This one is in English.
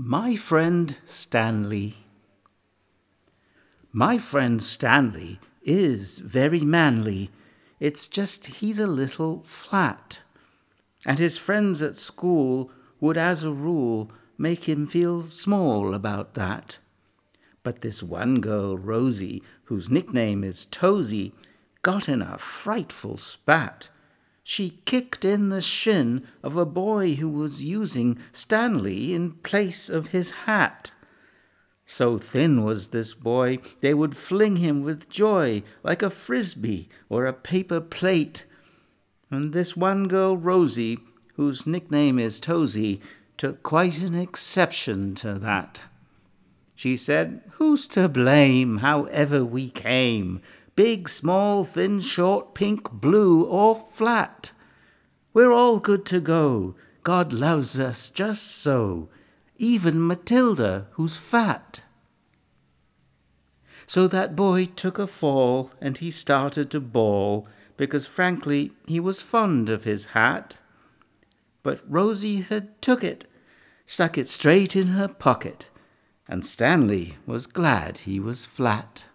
My friend Stanley. My friend Stanley is very manly. It's just he's a little flat. And his friends at school would, as a rule, make him feel small about that. But this one girl, Rosie, whose nickname is Tosie, got in a frightful spat she kicked in the shin of a boy who was using Stanley in place of his hat. So thin was this boy, they would fling him with joy like a frisbee or a paper plate. And this one girl, Rosie, whose nickname is Tosie, took quite an exception to that. She said, Who's to blame, however we came? Big, small, thin, short, pink, blue, or flat. We're all good to go. God loves us just so. Even Matilda, who's fat. So that boy took a fall and he started to bawl because, frankly, he was fond of his hat. But Rosie had took it, stuck it straight in her pocket, and Stanley was glad he was flat.